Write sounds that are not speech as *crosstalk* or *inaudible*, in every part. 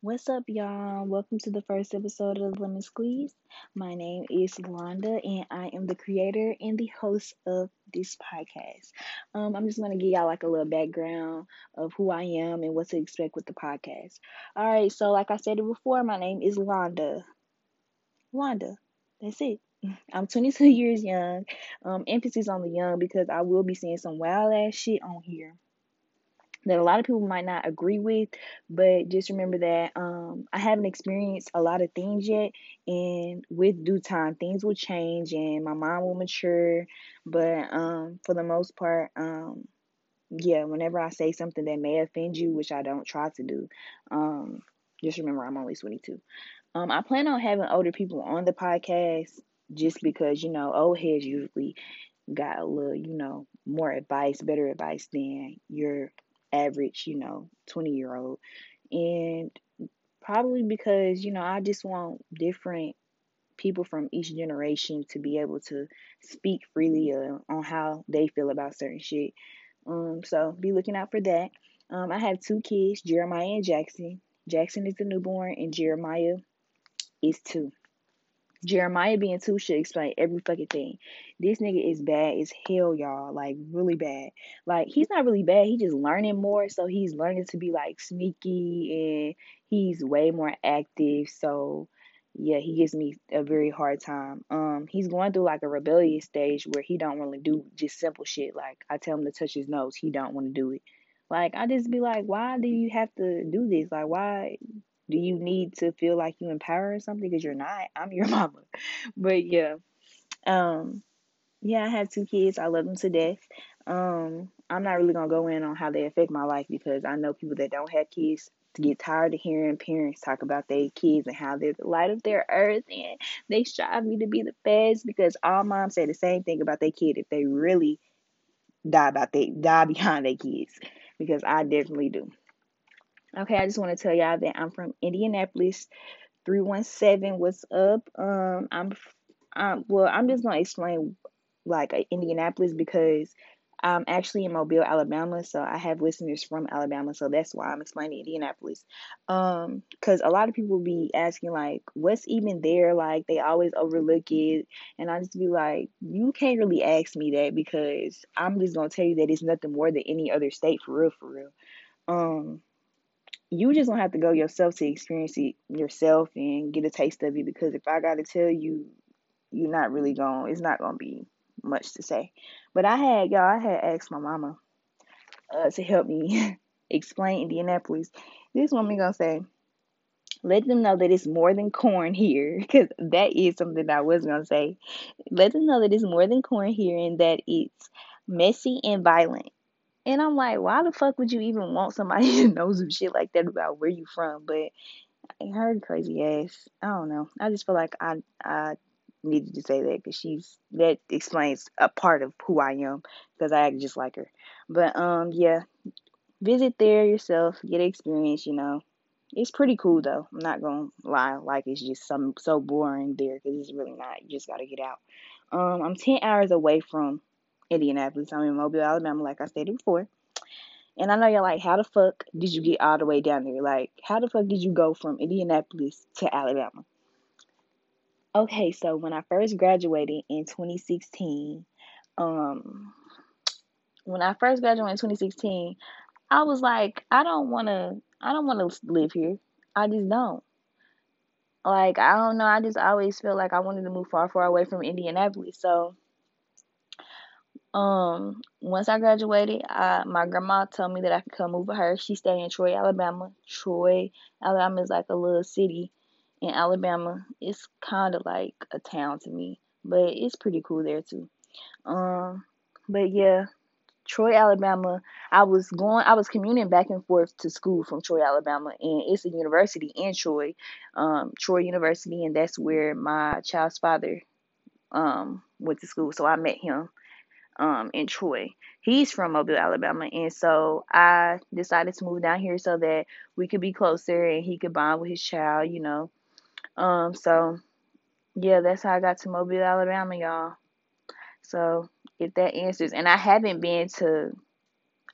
What's up, y'all? Welcome to the first episode of Lemon Squeeze. My name is Londa, and I am the creator and the host of this podcast. Um, I'm just going to give y'all like a little background of who I am and what to expect with the podcast. All right, so like I said it before, my name is Londa. Londa, that's it. *laughs* I'm 22 years young. Um, emphasis on the young because I will be seeing some wild ass shit on here that a lot of people might not agree with, but just remember that um, I haven't experienced a lot of things yet, and with due time, things will change and my mind will mature. But um, for the most part, um, yeah, whenever I say something that may offend you, which I don't try to do, um, just remember I'm only 22. Um, I plan on having older people on the podcast just because you know old heads usually got a little, you know, more advice, better advice than your average, you know, 20 year old. And probably because, you know, I just want different people from each generation to be able to speak freely uh, on how they feel about certain shit. Um, so be looking out for that. Um, I have two kids, Jeremiah and Jackson. Jackson is the newborn, and Jeremiah is two. Jeremiah being two should explain every fucking thing. This nigga is bad as hell, y'all. Like really bad. Like he's not really bad. He just learning more, so he's learning to be like sneaky and he's way more active. So yeah, he gives me a very hard time. Um, he's going through like a rebellious stage where he don't to do just simple shit. Like I tell him to touch his nose, he don't want to do it. Like I just be like, why do you have to do this? Like why do you need to feel like you empower or something? Because you're not. I'm your *laughs* mama. But yeah. Um yeah, I have two kids. I love them to death. Um, I'm not really gonna go in on how they affect my life because I know people that don't have kids to get tired of hearing parents talk about their kids and how they're the light of their earth and they strive me to be the best because all moms say the same thing about their kid if they really die about they die *laughs* behind their kids because I definitely do. Okay, I just want to tell y'all that I'm from Indianapolis, 317. What's up? Um, I'm, um, well, I'm just gonna explain like uh, Indianapolis because I'm actually in Mobile, Alabama, so I have listeners from Alabama, so that's why I'm explaining Indianapolis. Um, because a lot of people be asking like, what's even there? Like they always overlook it, and I just be like, you can't really ask me that because I'm just gonna tell you that it's nothing more than any other state for real, for real. Um you just gonna have to go yourself to experience it yourself and get a taste of it because if I gotta tell you, you're not really to, it's not gonna be much to say. But I had y'all, I had asked my mama uh, to help me *laughs* explain Indianapolis. This woman gonna say, let them know that it's more than corn here, *laughs* because that is something I was gonna say. Let them know that it's more than corn here and that it's messy and violent. And I'm like, why the fuck would you even want somebody *laughs* to know some shit like that about where you from? But I her crazy ass, I don't know. I just feel like I I needed to say that because she's that explains a part of who I am because I act just like her. But um, yeah, visit there yourself, get experience. You know, it's pretty cool though. I'm not gonna lie, like it's just some so boring there because it's really not. You just gotta get out. Um, I'm ten hours away from Indianapolis. I'm in Mobile, Alabama, like I stated before. And I know you're like, how the fuck did you get all the way down there? Like, how the fuck did you go from Indianapolis to Alabama? Okay, so when I first graduated in 2016, um, when I first graduated in 2016, I was like, I don't want to, I don't want to live here. I just don't. Like, I don't know. I just always felt like I wanted to move far, far away from Indianapolis. So, um, once I graduated, I, my grandma told me that I could come move with her. She stayed in Troy, Alabama. Troy, Alabama is like a little city in Alabama. It's kind of like a town to me, but it's pretty cool there too. Um, but yeah, Troy, Alabama. I was going, I was commuting back and forth to school from Troy, Alabama, and it's a university in Troy, um, Troy University, and that's where my child's father um went to school. So I met him um in Troy. He's from Mobile, Alabama, and so I decided to move down here so that we could be closer and he could bond with his child, you know. Um so yeah, that's how I got to Mobile, Alabama, y'all. So if that answers and I haven't been to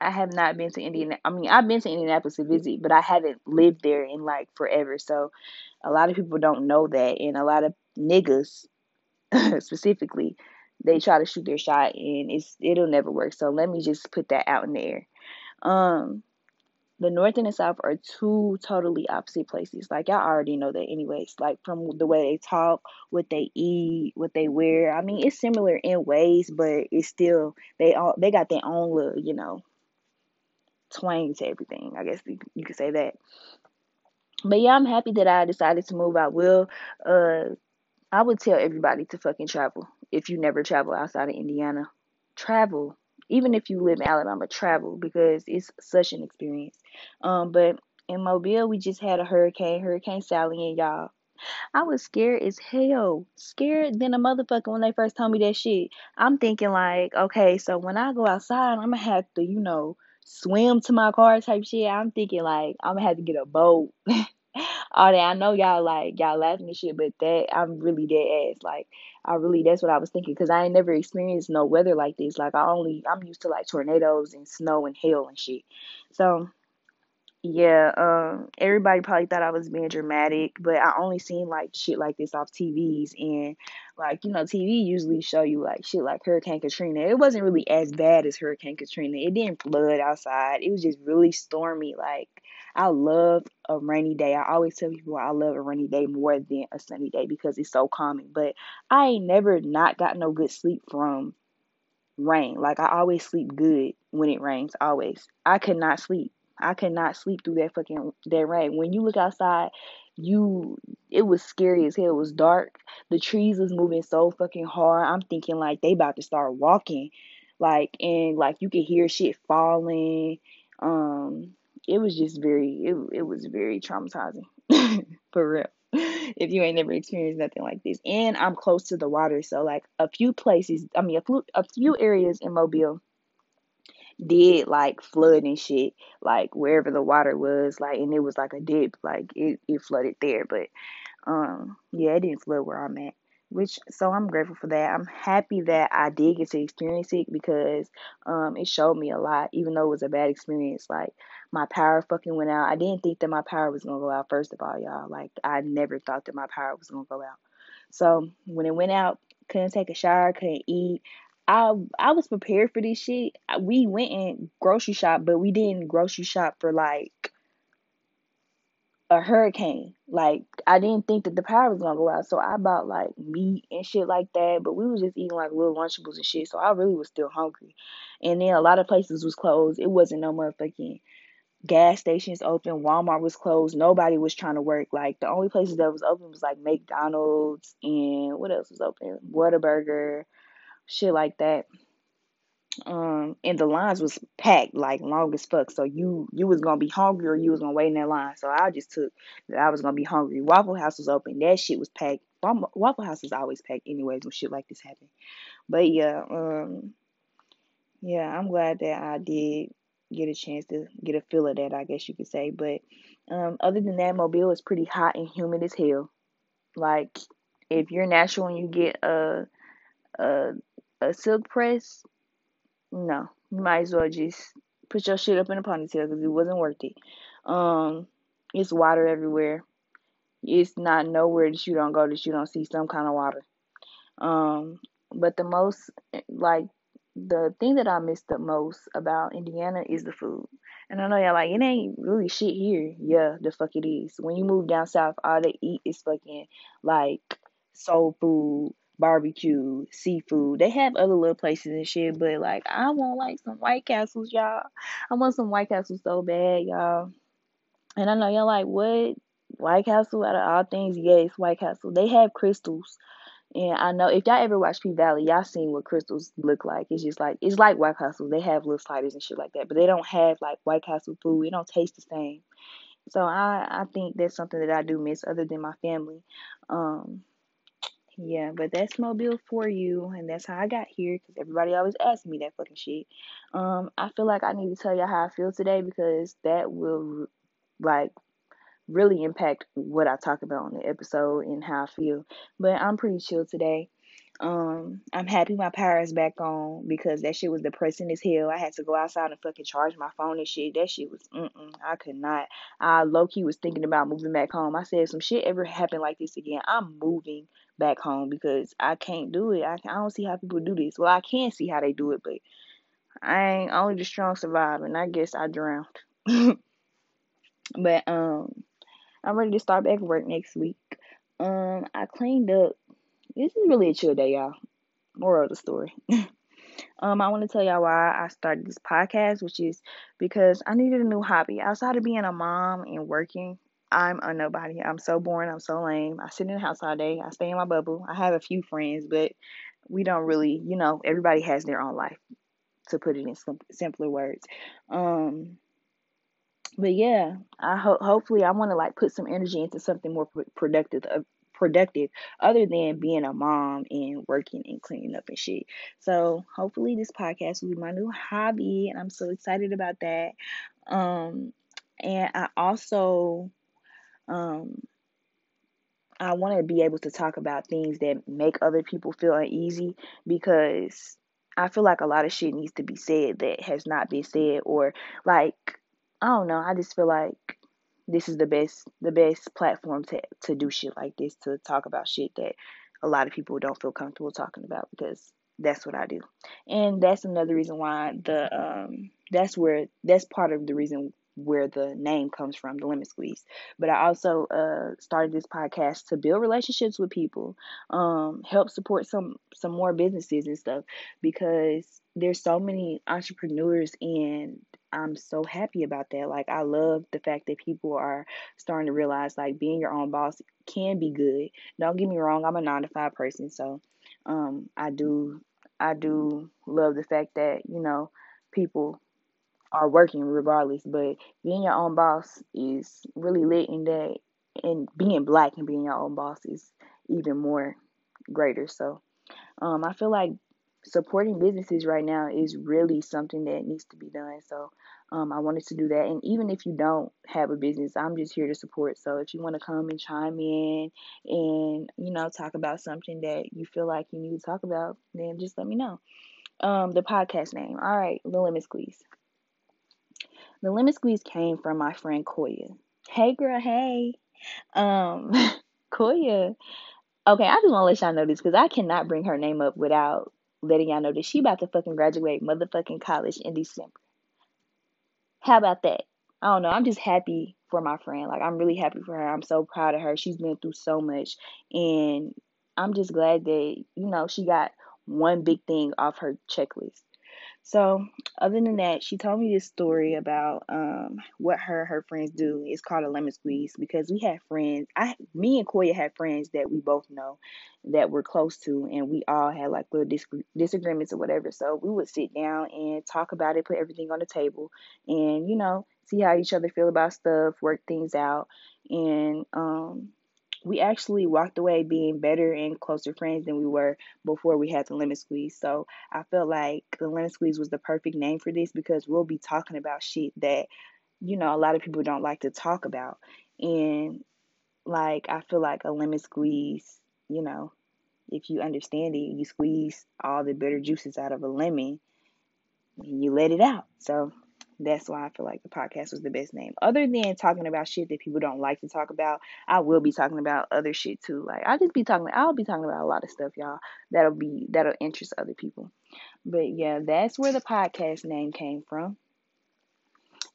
I have not been to Indiana. I mean, I've been to Indianapolis to visit, but I haven't lived there in like forever. So a lot of people don't know that, and a lot of niggas *laughs* specifically, they try to shoot their shot, and it's it'll never work. So let me just put that out in there. Um, the North and the South are two totally opposite places. Like y'all already know that, anyways. Like from the way they talk, what they eat, what they wear. I mean, it's similar in ways, but it's still they all they got their own little, you know, twang to everything. I guess you, you could say that. But yeah, I'm happy that I decided to move. I will. Uh, I would tell everybody to fucking travel. If you never travel outside of Indiana, travel. Even if you live in Alabama, travel because it's such an experience. Um, but in Mobile, we just had a hurricane, Hurricane Sally, and y'all, I was scared as hell. Scared than a motherfucker when they first told me that shit. I'm thinking like, okay, so when I go outside, I'm gonna have to, you know, swim to my car type shit. I'm thinking like I'm gonna have to get a boat. *laughs* All that I know y'all like y'all laughing and shit, but that I'm really dead ass. Like I really that's what I was thinking because I ain't never experienced no weather like this. Like I only I'm used to like tornadoes and snow and hail and shit. So yeah, um, everybody probably thought I was being dramatic, but I only seen like shit like this off TVs and like you know TV usually show you like shit like Hurricane Katrina. It wasn't really as bad as Hurricane Katrina. It didn't flood outside. It was just really stormy. Like I love a rainy day. I always tell people I love a rainy day more than a sunny day because it's so calming. But I ain't never not got no good sleep from rain. Like I always sleep good when it rains. Always. I could not sleep. I could not sleep through that fucking that rain. When you look outside, you it was scary as hell. It was dark. The trees was moving so fucking hard. I'm thinking like they about to start walking. Like and like you could hear shit falling. Um it was just very it it was very traumatizing. *laughs* For real. If you ain't never experienced nothing like this. And I'm close to the water, so like a few places, I mean a few a few areas in Mobile did like flood and shit, like wherever the water was, like and it was like a dip, like it, it flooded there. But um yeah, it didn't flood where I'm at. Which so I'm grateful for that. I'm happy that I did get to experience it because um it showed me a lot, even though it was a bad experience. Like my power fucking went out. I didn't think that my power was gonna go out first of all, y'all. Like I never thought that my power was gonna go out. So when it went out, couldn't take a shower, couldn't eat. I I was prepared for this shit. We went and grocery shop, but we didn't grocery shop for like a hurricane. Like I didn't think that the power was gonna go out, so I bought like meat and shit like that. But we was just eating like little lunchables and shit, so I really was still hungry. And then a lot of places was closed. It wasn't no motherfucking gas stations open. Walmart was closed. Nobody was trying to work. Like the only places that was open was like McDonald's and what else was open? Whataburger, shit like that. Um, and the lines was packed like long as fuck. So you you was gonna be hungry or you was gonna wait in that line. So I just took that I was gonna be hungry. Waffle House was open. That shit was packed. Waffle House is always packed anyways when shit like this happen. But yeah, um, yeah, I'm glad that I did get a chance to get a feel of that, I guess you could say. But um, other than that, Mobile is pretty hot and humid as hell. Like if you're natural and you get a a a silk press, no, you might as well just put your shit up in a ponytail because it wasn't worth it. Um, it's water everywhere. It's not nowhere that you don't go that you don't see some kind of water. Um, but the most like the thing that I miss the most about Indiana is the food. And I know y'all like it ain't really shit here. Yeah, the fuck it is. When you move down south, all they eat is fucking like soul food, barbecue, seafood. They have other little places and shit, but like I want like some White Castles, y'all. I want some White Castles so bad, y'all. And I know y'all like what White Castle out of all things, yes, White Castle. They have Krystals. And I know if y'all ever watch P Valley, y'all seen what Krystals look like. It's just like it's like White Castle. They have little sliders and shit like that, but they don't have like White Castle food. It don't taste the same. So I I think that's something that I do miss other than my family. Um, yeah, but that's Mobile for you, and that's how I got here. Cause everybody always asks me that fucking shit. Um, I feel like I need to tell y'all how I feel today because that will like really impact what I talk about on the episode and how I feel. But I'm pretty chill today. Um, I'm happy my power is back on because that shit was depressing as hell. I had to go outside and fucking charge my phone and shit. That shit was mm I could not. I low key was thinking about moving back home. I said, some shit ever happen like this again, I'm moving back home because I can't do it. I, I don't see how people do this. Well, I can see how they do it, but I ain't only the strong survive, and I guess I drowned. *laughs* but um, I'm ready to start back work next week. Um, I cleaned up. This is really a chill day, y'all. Moral of the story. *laughs* um, I want to tell y'all why I started this podcast, which is because I needed a new hobby outside of being a mom and working. I'm a nobody. I'm so boring. I'm so lame. I sit in the house all day. I stay in my bubble. I have a few friends, but we don't really, you know, everybody has their own life. To put it in simpler words, um, but yeah, I hope hopefully I want to like put some energy into something more productive, uh, productive other than being a mom and working and cleaning up and shit. So hopefully this podcast will be my new hobby, and I'm so excited about that. Um, and I also um I want to be able to talk about things that make other people feel uneasy because I feel like a lot of shit needs to be said that has not been said or like I don't know, I just feel like this is the best the best platform to to do shit like this to talk about shit that a lot of people don't feel comfortable talking about because that's what I do. And that's another reason why the um that's where that's part of the reason where the name comes from, the lemon squeeze. But I also uh, started this podcast to build relationships with people, um, help support some some more businesses and stuff because there's so many entrepreneurs and I'm so happy about that. Like I love the fact that people are starting to realize like being your own boss can be good. Don't get me wrong, I'm a 9 to 5 person, so um I do I do love the fact that, you know, people are working regardless. But being your own boss is really lit in that, and being black and being your own boss is even more greater. So um, I feel like supporting businesses right now is really something that needs to be done. So um, I wanted to do that. And even if you don't have a business, I'm just here to support. So if you want to come and chime in and, you know, talk about something that you feel like you need to talk about, then just let me know. Um, the podcast name. All right, The Lemon Squeeze. The lemon squeeze came from my friend Koya. Hey girl, hey. Um *laughs* Koya. Okay, I just want to let y'all know this because I cannot bring her name up without letting y'all know that she about to fucking graduate motherfucking college in December. How about that? I don't know. I'm just happy for my friend. Like I'm really happy for her. I'm so proud of her. She's been through so much and I'm just glad that, you know, she got one big thing off her checklist. So, other than that, she told me this story about um, what her her friends do. It's called a lemon squeeze because we had friends. I, me and Koya had friends that we both know that we're close to, and we all had like little dis- disagreements or whatever. So we would sit down and talk about it, put everything on the table, and you know, see how each other feel about stuff, work things out, and um, we actually walked away being better and closer friends than we were before we had the lemon squeeze. So I felt like the lemon squeeze was the perfect name for this because we'll be talking about shit that, you know, a lot of people don't like to talk about. And like I feel like a lemon squeeze, you know, if you understand it, you squeeze all the bitter juices out of a lemon and you let it out. So that's why I feel like the podcast was the best name. Other than talking about shit that people don't like to talk about, I will be talking about other shit too. Like I'll just be talking I'll be talking about a lot of stuff, y'all, that'll be that'll interest other people. But yeah, that's where the podcast name came from.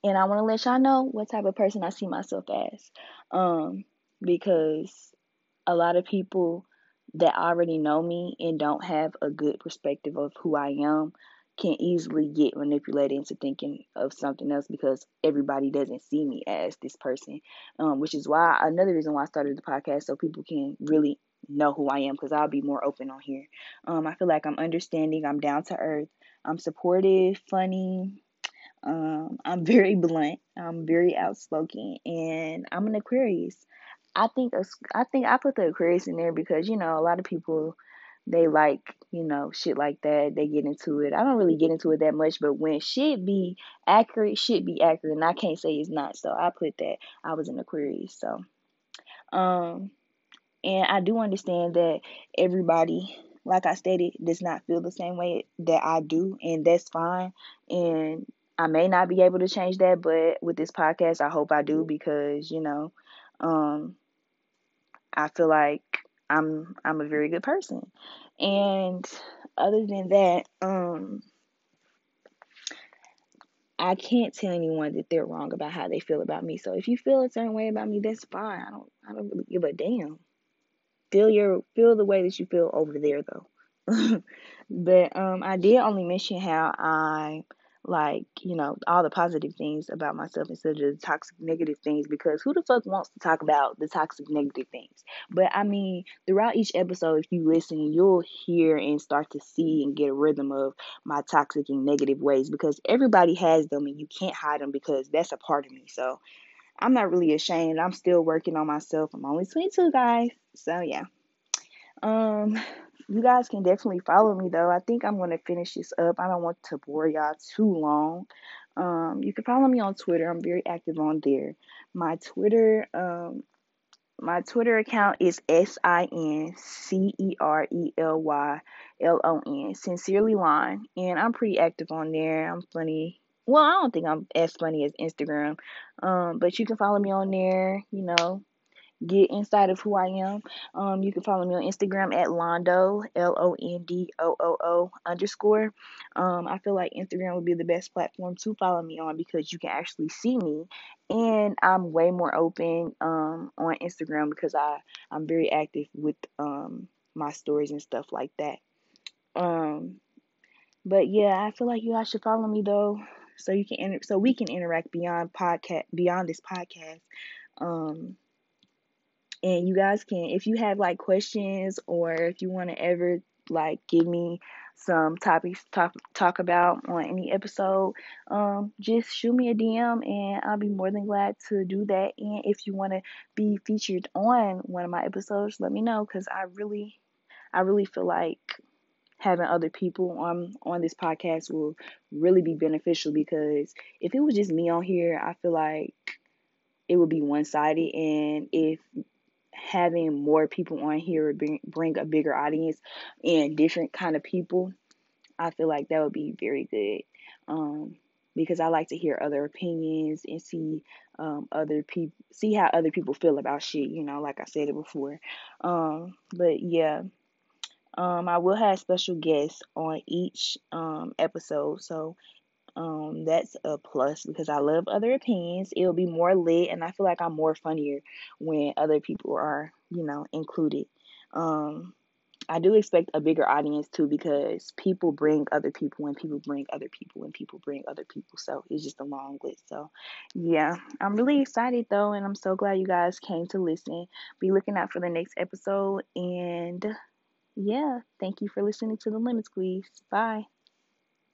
And I want to let y'all know what type of person I see myself as. Um, because a lot of people that already know me and don't have a good perspective of who I am can easily get manipulated into thinking of something else because everybody doesn't see me as this person. Um, which is why another reason why I started the podcast so people can really know who I am because I'll be more open on here. Um, I feel like I'm understanding, I'm down to earth, I'm supportive, funny. Um, I'm very blunt, I'm very outspoken, and I'm an Aquarius. I think I think I put the Aquarius in there because you know a lot of people they like, you know, shit like that. They get into it. I don't really get into it that much, but when shit be accurate, shit be accurate. And I can't say it's not. So I put that I was an Aquarius. So um and I do understand that everybody like I stated, does not feel the same way that I do, and that's fine. And I may not be able to change that, but with this podcast, I hope I do because you know, um, I feel like I'm I'm a very good person. And other than that, um, I can't tell anyone that they're wrong about how they feel about me. So if you feel a certain way about me, that's fine. I don't I don't really give a damn. Feel your feel the way that you feel over there though. *laughs* but um I did only mention how I like, you know, all the positive things about myself instead of the toxic negative things because who the fuck wants to talk about the toxic negative things? But I mean, throughout each episode, if you listen, you'll hear and start to see and get a rhythm of my toxic and negative ways because everybody has them and you can't hide them because that's a part of me. So I'm not really ashamed. I'm still working on myself. I'm only 22, guys. So yeah. Um, you guys can definitely follow me though. I think I'm going to finish this up. I don't want to bore y'all too long. Um, you can follow me on Twitter. I'm very active on there. My Twitter, um, my Twitter account is S I N C E R E L Y L O N, Sincerely Line, and I'm pretty active on there. I'm funny. Well, I don't think I'm as funny as Instagram, um, but you can follow me on there. You know, get inside of who I am. Um, you can follow me on Instagram at Londo, L O N D O O O underscore. Um, I feel like Instagram would be the best platform to follow me on because you can actually see me, and I'm way more open um, on Instagram because I I'm very active with um, my stories and stuff like that. Um, but yeah, I feel like you guys should follow me though, so you can inter- so we can interact beyond podcast beyond this podcast. Um, and you guys can if you have like questions or if you want to ever like give me some topics to talk talk about on any episode um just shoot me a dm and i'll be more than glad to do that. And if you want to be featured on one of my episodes let me know because i really i really feel like having other people on on this podcast will really be beneficial because if it was just me on here i feel like it would be one-sided. And if having more people on here bring, bring a bigger audience and different kind of people, I feel like that would be very good. Um, because I like to hear other opinions and see um, other people, see how other people feel about shit. You know, like I said it before. Um, but yeah, um, I will have special guests on each um, episode. So um, that's a plus because I love other opinions. It'll be more lit, and I feel like I'm more funnier when other people are, you know, included. Um, I do expect a bigger audience too because people bring other people and people bring other people and people bring other people. So it's just a long list. So yeah, I'm really excited though, and I'm so glad you guys came to listen. Be looking out for the next episode, and yeah, thank you for listening to the Lemon Squeeze. Bye.